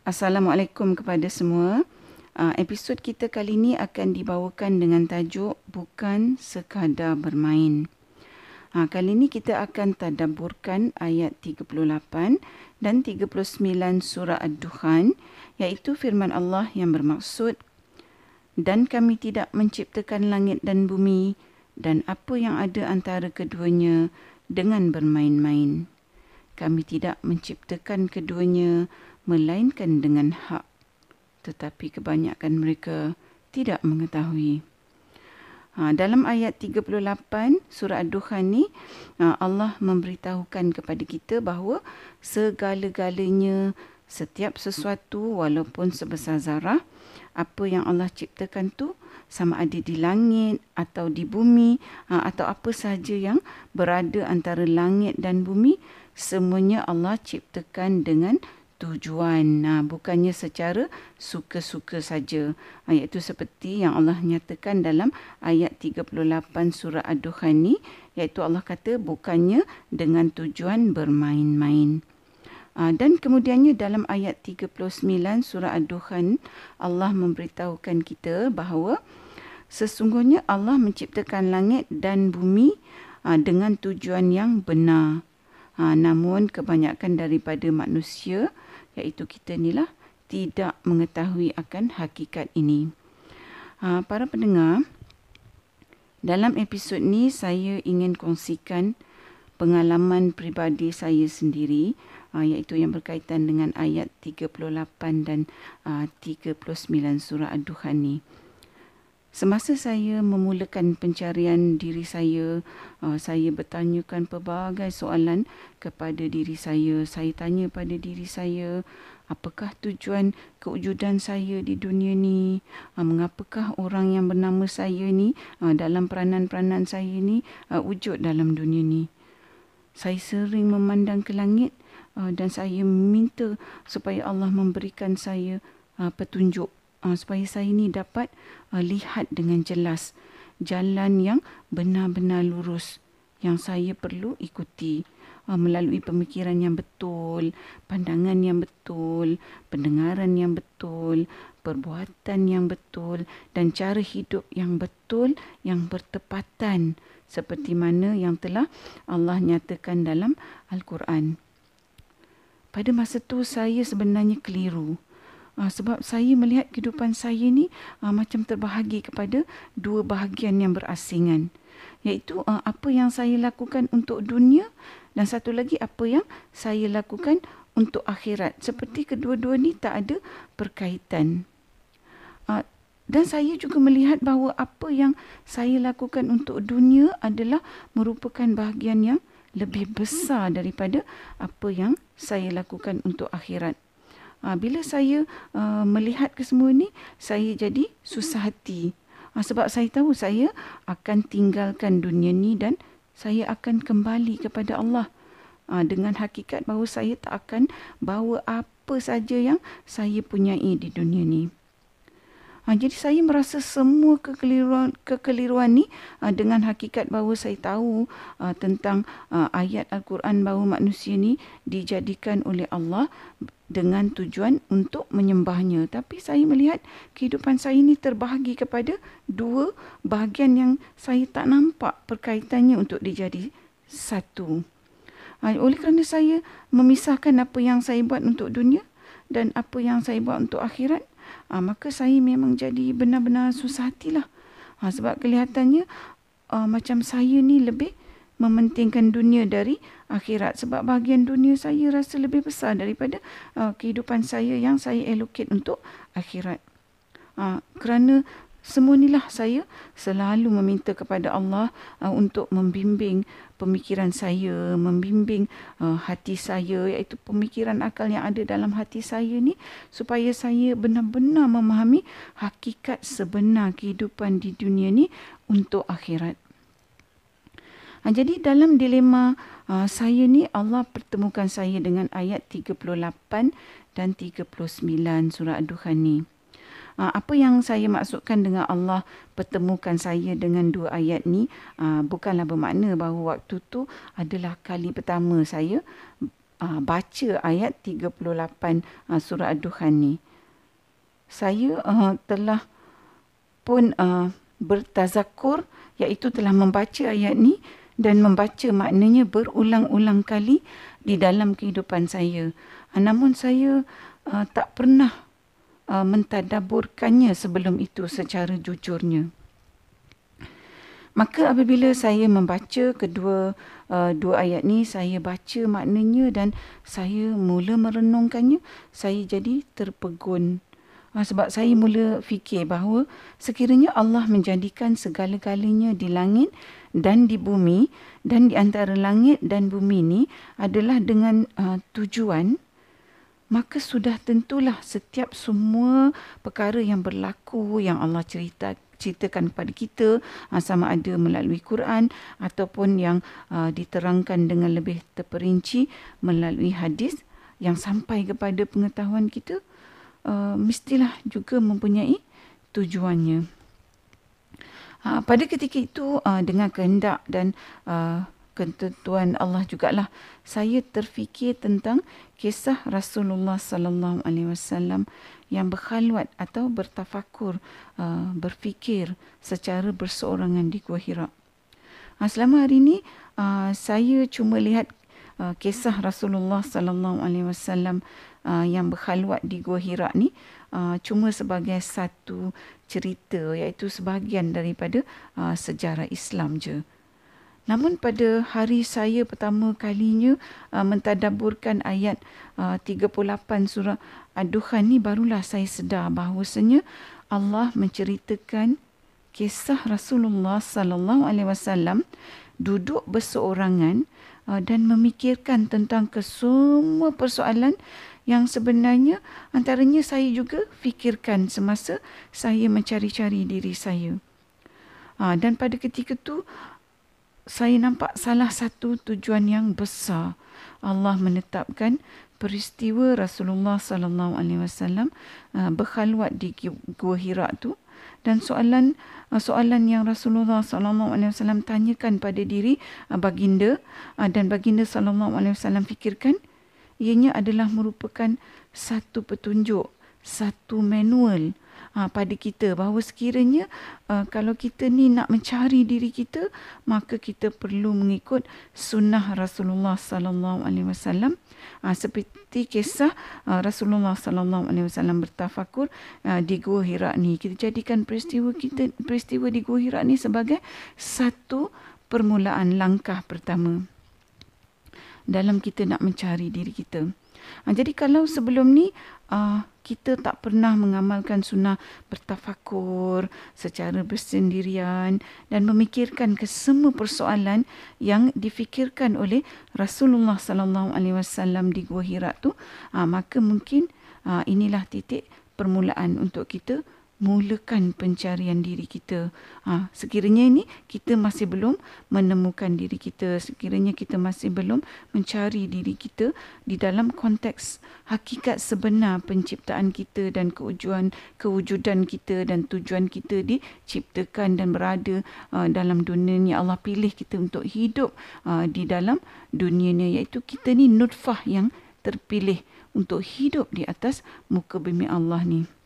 Assalamualaikum kepada semua. Uh, episod kita kali ini akan dibawakan dengan tajuk Bukan Sekadar Bermain. Uh, kali ini kita akan tadaburkan ayat 38 dan 39 surah Ad-Dukhan iaitu firman Allah yang bermaksud Dan kami tidak menciptakan langit dan bumi dan apa yang ada antara keduanya dengan bermain-main. Kami tidak menciptakan keduanya melainkan dengan hak tetapi kebanyakan mereka tidak mengetahui. Ha, dalam ayat 38 surah Ad-Dukhan ni ha, Allah memberitahukan kepada kita bahawa segala-galanya setiap sesuatu walaupun sebesar zarah apa yang Allah ciptakan tu sama ada di langit atau di bumi ha, atau apa sahaja yang berada antara langit dan bumi semuanya Allah ciptakan dengan tujuan. Nah bukannya secara suka-suka saja. Ha, iaitu seperti yang Allah nyatakan dalam ayat 38 surah ad-dukhan ni iaitu Allah kata bukannya dengan tujuan bermain-main. Ha, dan kemudiannya dalam ayat 39 surah ad-dukhan Allah memberitahukan kita bahawa sesungguhnya Allah menciptakan langit dan bumi ha, dengan tujuan yang benar. Namun kebanyakan daripada manusia iaitu kita ni lah tidak mengetahui akan hakikat ini. Ha, para pendengar, dalam episod ni saya ingin kongsikan pengalaman peribadi saya sendiri uh, iaitu yang berkaitan dengan ayat 38 dan uh, 39 surah Ad-Dukhan ni. Semasa saya memulakan pencarian diri saya, uh, saya bertanyakan pelbagai soalan kepada diri saya. Saya tanya pada diri saya, apakah tujuan kewujudan saya di dunia ni? Uh, mengapakah orang yang bernama saya ni uh, dalam peranan-peranan saya ni wujud dalam dunia ni? Saya sering memandang ke langit dan saya minta supaya Allah memberikan saya petunjuk uh, supaya saya ini dapat uh, lihat dengan jelas jalan yang benar-benar lurus yang saya perlu ikuti uh, melalui pemikiran yang betul, pandangan yang betul, pendengaran yang betul, perbuatan yang betul dan cara hidup yang betul yang bertepatan seperti mana yang telah Allah nyatakan dalam Al-Quran. Pada masa tu saya sebenarnya keliru. Uh, sebab saya melihat kehidupan saya ni uh, macam terbahagi kepada dua bahagian yang berasingan. Iaitu uh, apa yang saya lakukan untuk dunia dan satu lagi apa yang saya lakukan untuk akhirat. Seperti kedua-dua ni tak ada berkaitan. Uh, dan saya juga melihat bahawa apa yang saya lakukan untuk dunia adalah merupakan bahagian yang lebih besar daripada apa yang saya lakukan untuk akhirat. Ha, bila saya uh, melihat ke semua ni, saya jadi susah hati. Ha, sebab saya tahu saya akan tinggalkan dunia ni dan saya akan kembali kepada Allah. Ha, dengan hakikat bahawa saya tak akan bawa apa saja yang saya punyai di dunia ni. Ha, jadi saya merasa semua kekeliruan, kekeliruan ni ha, dengan hakikat bahawa saya tahu ha, tentang ha, ayat Al-Quran bahawa manusia ni dijadikan oleh Allah dengan tujuan untuk menyembahnya. Tapi saya melihat kehidupan saya ini terbahagi kepada dua bahagian yang saya tak nampak perkaitannya untuk dijadi satu. Ha, oleh kerana saya memisahkan apa yang saya buat untuk dunia dan apa yang saya buat untuk akhirat, ha, maka saya memang jadi benar-benar susah hatilah. Ha, sebab kelihatannya macam saya ni lebih mementingkan dunia dari akhirat. Sebab bahagian dunia saya rasa lebih besar daripada uh, kehidupan saya yang saya allocate untuk akhirat. Uh, kerana semua inilah saya selalu meminta kepada Allah uh, untuk membimbing pemikiran saya, membimbing uh, hati saya iaitu pemikiran akal yang ada dalam hati saya ni supaya saya benar-benar memahami hakikat sebenar kehidupan di dunia ni untuk akhirat. Ha, jadi dalam dilema uh, saya ni Allah pertemukan saya dengan ayat 38 dan 39 surah Ad-Dukhan ni. Uh, apa yang saya maksudkan dengan Allah pertemukan saya dengan dua ayat ni uh, bukanlah bermakna bahawa waktu tu adalah kali pertama saya uh, baca ayat 38 uh, surah Ad-Dukhan ni. Saya uh, telah pun uh, bertazakur iaitu telah membaca ayat ni dan membaca maknanya berulang-ulang kali di dalam kehidupan saya. Uh, namun saya uh, tak pernah uh, mentadaburkannya sebelum itu secara jujurnya. Maka apabila saya membaca kedua uh, dua ayat ni, saya baca maknanya dan saya mula merenungkannya, saya jadi terpegun. Uh, sebab saya mula fikir bahawa sekiranya Allah menjadikan segala-galanya di langit dan di bumi dan di antara langit dan bumi ni adalah dengan uh, tujuan maka sudah tentulah setiap semua perkara yang berlaku yang Allah cerita ceritakan kepada kita uh, sama ada melalui Quran ataupun yang uh, diterangkan dengan lebih terperinci melalui hadis yang sampai kepada pengetahuan kita uh, mestilah juga mempunyai tujuannya. Uh, pada ketika itu uh, dengan kehendak dan uh, ketentuan Allah jugalah saya terfikir tentang kisah Rasulullah sallallahu alaihi wasallam yang berkhalwat atau bertafakur uh, berfikir secara berseorangan di Gua Hira. Uh, selama hari ini uh, saya cuma lihat uh, kisah Rasulullah sallallahu alaihi wasallam uh, yang berkhalwat di Gua Hira ni uh, cuma sebagai satu cerita iaitu sebahagian daripada uh, sejarah Islam je. Namun pada hari saya pertama kalinya uh, mentadaburkan ayat uh, 38 surah Ad-Dukhan ni barulah saya sedar bahawasanya Allah menceritakan kisah Rasulullah sallallahu alaihi wasallam duduk berseorangan uh, dan memikirkan tentang kesemua persoalan yang sebenarnya antaranya saya juga fikirkan semasa saya mencari-cari diri saya. Uh, dan pada ketika itu saya nampak salah satu tujuan yang besar Allah menetapkan peristiwa Rasulullah sallallahu alaihi wasallam uh, berkhalwat di Gua Hira tu dan soalan uh, soalan yang Rasulullah sallallahu alaihi wasallam tanyakan pada diri uh, baginda dan baginda sallallahu alaihi wasallam fikirkan ianya adalah merupakan satu petunjuk satu manual uh, pada kita. Bahawa sekiranya uh, kalau kita ni nak mencari diri kita maka kita perlu mengikut sunnah Rasulullah sallallahu alaihi wasallam. Uh, seperti kisah uh, Rasulullah sallallahu alaihi wasallam bertafakur uh, di Gua Hira ni. Kita jadikan peristiwa kita peristiwa di Gua Hira ni sebagai satu permulaan langkah pertama dalam kita nak mencari diri kita. Uh, jadi kalau sebelum ni uh, kita tak pernah mengamalkan sunnah bertafakur secara bersendirian dan memikirkan kesemua persoalan yang difikirkan oleh Rasulullah sallallahu alaihi wasallam di Gua Hira tu uh, maka mungkin uh, inilah titik permulaan untuk kita mulakan pencarian diri kita. Ha, sekiranya ini kita masih belum menemukan diri kita, sekiranya kita masih belum mencari diri kita di dalam konteks hakikat sebenar penciptaan kita dan kewujudan kewujudan kita dan tujuan kita diciptakan dan berada uh, dalam dunia ni Allah pilih kita untuk hidup uh, di dalam dunia ni iaitu kita ni nutfah yang terpilih untuk hidup di atas muka bumi Allah ni.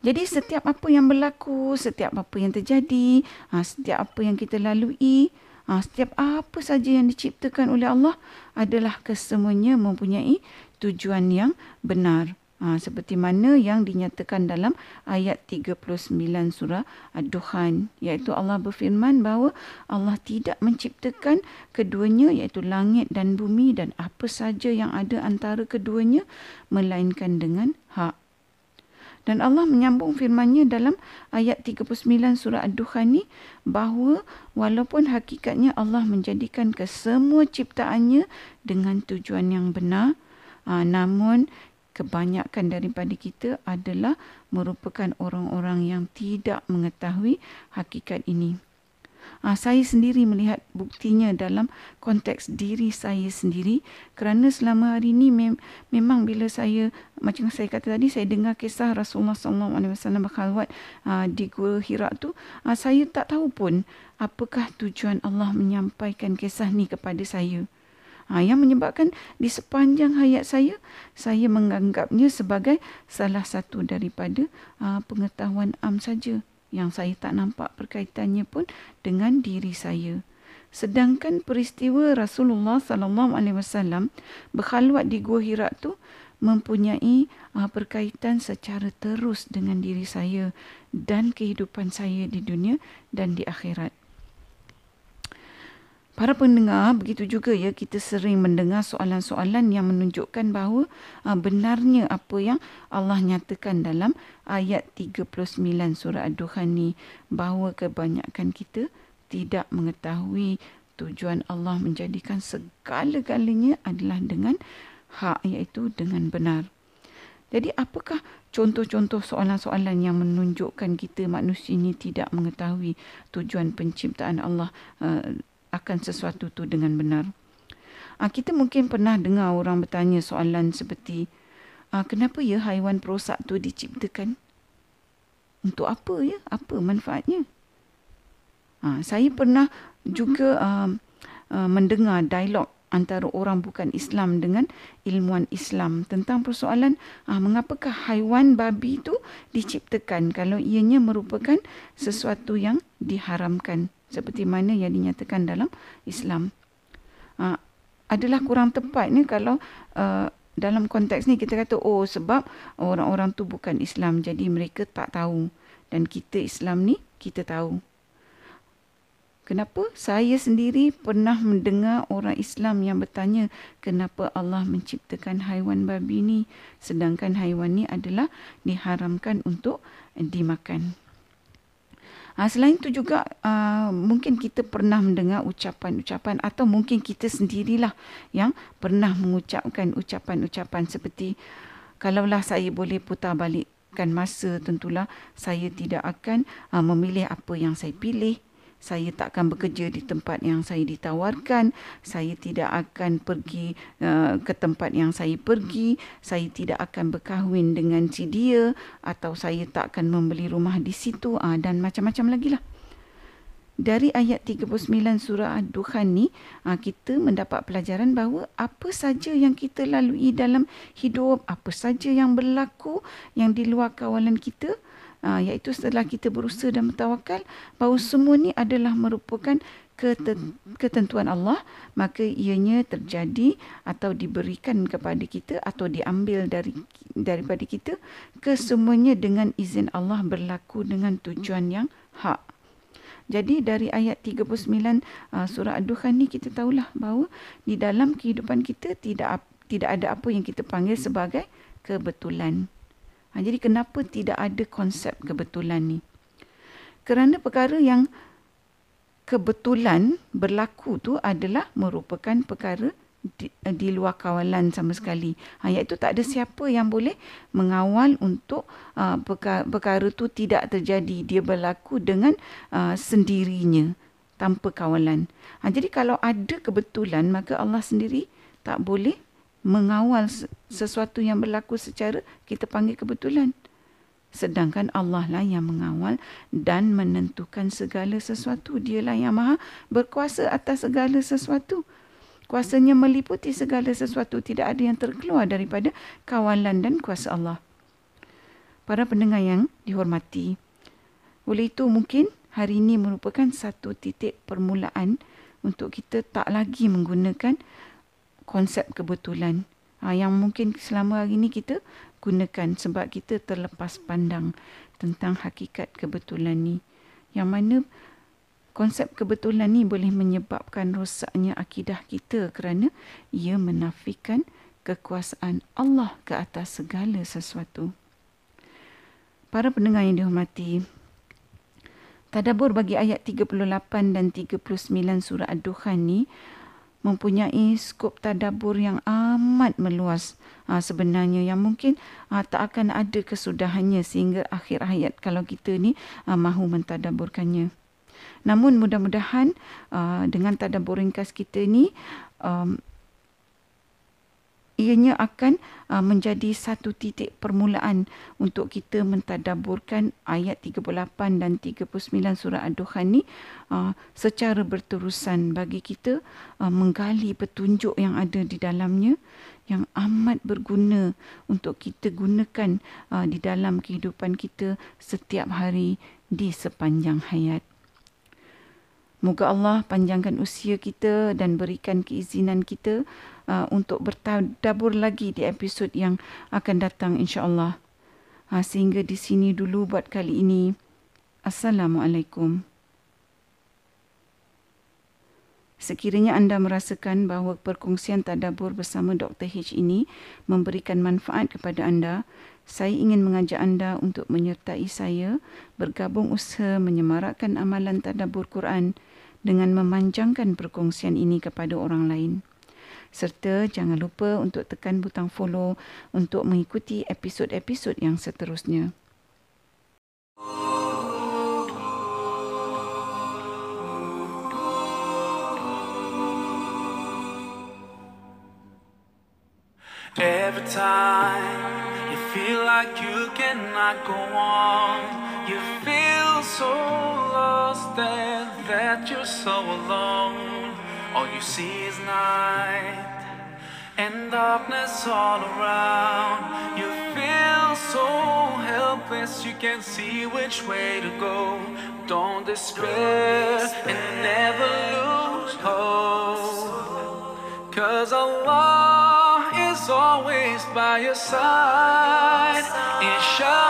Jadi setiap apa yang berlaku, setiap apa yang terjadi, ha, setiap apa yang kita lalui, ha, setiap apa saja yang diciptakan oleh Allah adalah kesemuanya mempunyai tujuan yang benar. Ha, seperti mana yang dinyatakan dalam ayat 39 surah Ad-Duhan. Iaitu Allah berfirman bahawa Allah tidak menciptakan keduanya iaitu langit dan bumi dan apa saja yang ada antara keduanya melainkan dengan hak. Dan Allah menyambung firman-Nya dalam ayat 39 surah Ad-Dukhan ni bahawa walaupun hakikatnya Allah menjadikan kesemua ciptaannya dengan tujuan yang benar, aa, namun kebanyakan daripada kita adalah merupakan orang-orang yang tidak mengetahui hakikat ini. Uh, saya sendiri melihat buktinya dalam konteks diri saya sendiri kerana selama hari ini mem- memang bila saya macam saya kata tadi saya dengar kisah Rasulullah sallallahu alaihi wasallam berkhawat uh, di Gua Hira tu uh, saya tak tahu pun apakah tujuan Allah menyampaikan kisah ni kepada saya. Ha, yang menyebabkan di sepanjang hayat saya, saya menganggapnya sebagai salah satu daripada uh, pengetahuan am saja yang saya tak nampak perkaitannya pun dengan diri saya. Sedangkan peristiwa Rasulullah sallallahu alaihi wasallam berkhalwat di Gua Hira tu mempunyai uh, berkaitan secara terus dengan diri saya dan kehidupan saya di dunia dan di akhirat. Para pendengar, begitu juga ya kita sering mendengar soalan-soalan yang menunjukkan bahawa uh, benarnya apa yang Allah nyatakan dalam ayat 39 surah Ad-Dukhan ni bahawa kebanyakan kita tidak mengetahui tujuan Allah menjadikan segala-galanya adalah dengan hak iaitu dengan benar. Jadi apakah contoh-contoh soalan-soalan yang menunjukkan kita manusia ini tidak mengetahui tujuan penciptaan Allah uh, akan sesuatu tu dengan benar. Uh, kita mungkin pernah dengar orang bertanya soalan seperti uh, kenapa ya haiwan perosak tu diciptakan? Untuk apa ya? Apa manfaatnya? Uh, saya pernah juga uh, uh, mendengar dialog antara orang bukan Islam dengan ilmuwan Islam tentang persoalan uh, mengapakah haiwan babi itu diciptakan kalau ianya merupakan sesuatu yang diharamkan seperti mana yang dinyatakan dalam Islam. Uh, adalah kurang tepatnya kalau uh, dalam konteks ni kita kata oh sebab orang-orang tu bukan Islam jadi mereka tak tahu dan kita Islam ni kita tahu. Kenapa? Saya sendiri pernah mendengar orang Islam yang bertanya kenapa Allah menciptakan haiwan babi ni sedangkan haiwan ni adalah diharamkan untuk dimakan. Ha, selain itu juga uh, mungkin kita pernah mendengar ucapan-ucapan atau mungkin kita sendirilah yang pernah mengucapkan ucapan-ucapan seperti kalaulah saya boleh putar balikkan masa tentulah saya tidak akan uh, memilih apa yang saya pilih saya tak akan bekerja di tempat yang saya ditawarkan. Saya tidak akan pergi uh, ke tempat yang saya pergi. Saya tidak akan berkahwin dengan si dia atau saya tak akan membeli rumah di situ uh, dan macam-macam lagi lah. Dari ayat 39 surah Ad-Dukhan ni uh, kita mendapat pelajaran bahawa apa saja yang kita lalui dalam hidup apa saja yang berlaku yang di luar kawalan kita uh, iaitu setelah kita berusaha dan bertawakal bahawa semua ni adalah merupakan ketentuan Allah maka ianya terjadi atau diberikan kepada kita atau diambil dari daripada kita kesemuanya dengan izin Allah berlaku dengan tujuan yang hak. Jadi dari ayat 39 uh, surah Ad-Dukhan ni kita tahulah bahawa di dalam kehidupan kita tidak tidak ada apa yang kita panggil sebagai kebetulan. Ha, jadi kenapa tidak ada konsep kebetulan ni? Kerana perkara yang kebetulan berlaku tu adalah merupakan perkara di, di luar kawalan sama sekali. Ha, iaitu tak ada siapa yang boleh mengawal untuk uh, perkara, perkara tu tidak terjadi. Dia berlaku dengan uh, sendirinya tanpa kawalan. Ha, jadi kalau ada kebetulan maka Allah sendiri tak boleh mengawal sesuatu yang berlaku secara kita panggil kebetulan. Sedangkan Allah lah yang mengawal dan menentukan segala sesuatu. Dialah yang maha berkuasa atas segala sesuatu. Kuasanya meliputi segala sesuatu. Tidak ada yang terkeluar daripada kawalan dan kuasa Allah. Para pendengar yang dihormati. Oleh itu mungkin hari ini merupakan satu titik permulaan untuk kita tak lagi menggunakan konsep kebetulan ha, yang mungkin selama hari ini kita gunakan sebab kita terlepas pandang tentang hakikat kebetulan ni yang mana konsep kebetulan ni boleh menyebabkan rosaknya akidah kita kerana ia menafikan kekuasaan Allah ke atas segala sesuatu. Para pendengar yang dihormati, tadabbur bagi ayat 38 dan 39 surah Ad-Dukhan ni mempunyai skop tadabur yang amat meluas ha, sebenarnya yang mungkin ha, tak akan ada kesudahannya sehingga akhir hayat kalau kita ni ha, mahu mentadaburkannya. Namun mudah-mudahan dengan tadabur ringkas kita ni um, ianya akan uh, menjadi satu titik permulaan untuk kita mentadaburkan ayat 38 dan 39 surah Ad-Dukhan ni uh, secara berterusan bagi kita uh, menggali petunjuk yang ada di dalamnya yang amat berguna untuk kita gunakan uh, di dalam kehidupan kita setiap hari di sepanjang hayat. Moga Allah panjangkan usia kita dan berikan keizinan kita uh, untuk bertadabur lagi di episod yang akan datang insya-Allah. Uh, sehingga di sini dulu buat kali ini. Assalamualaikum. Sekiranya anda merasakan bahawa perkongsian tadabur bersama Dr. H ini memberikan manfaat kepada anda, saya ingin mengajak anda untuk menyertai saya bergabung usaha menyemarakkan amalan tadabur Quran dengan memanjangkan perkongsian ini kepada orang lain. Serta jangan lupa untuk tekan butang follow untuk mengikuti episod-episod yang seterusnya. Every time you feel like you cannot go on, you feel so lost and that you're so alone. All you see is night and darkness all around. You feel so helpless, you can't see which way to go. Don't despair and never lose hope. Cause Allah is always by your side. Inshallah,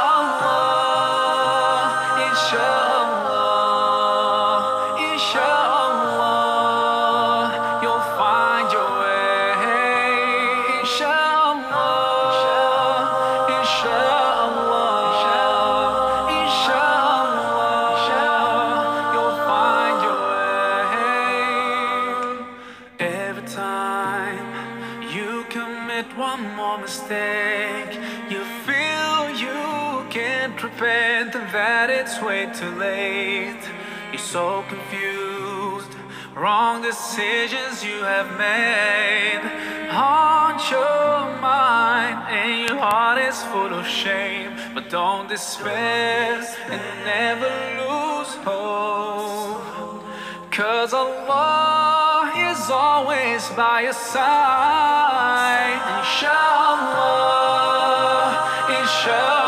too late. You're so confused, wrong decisions you have made. Haunt your mind and your heart is full of shame. But don't despair and never lose hope. Cause Allah is always by your side. Inshallah, inshallah,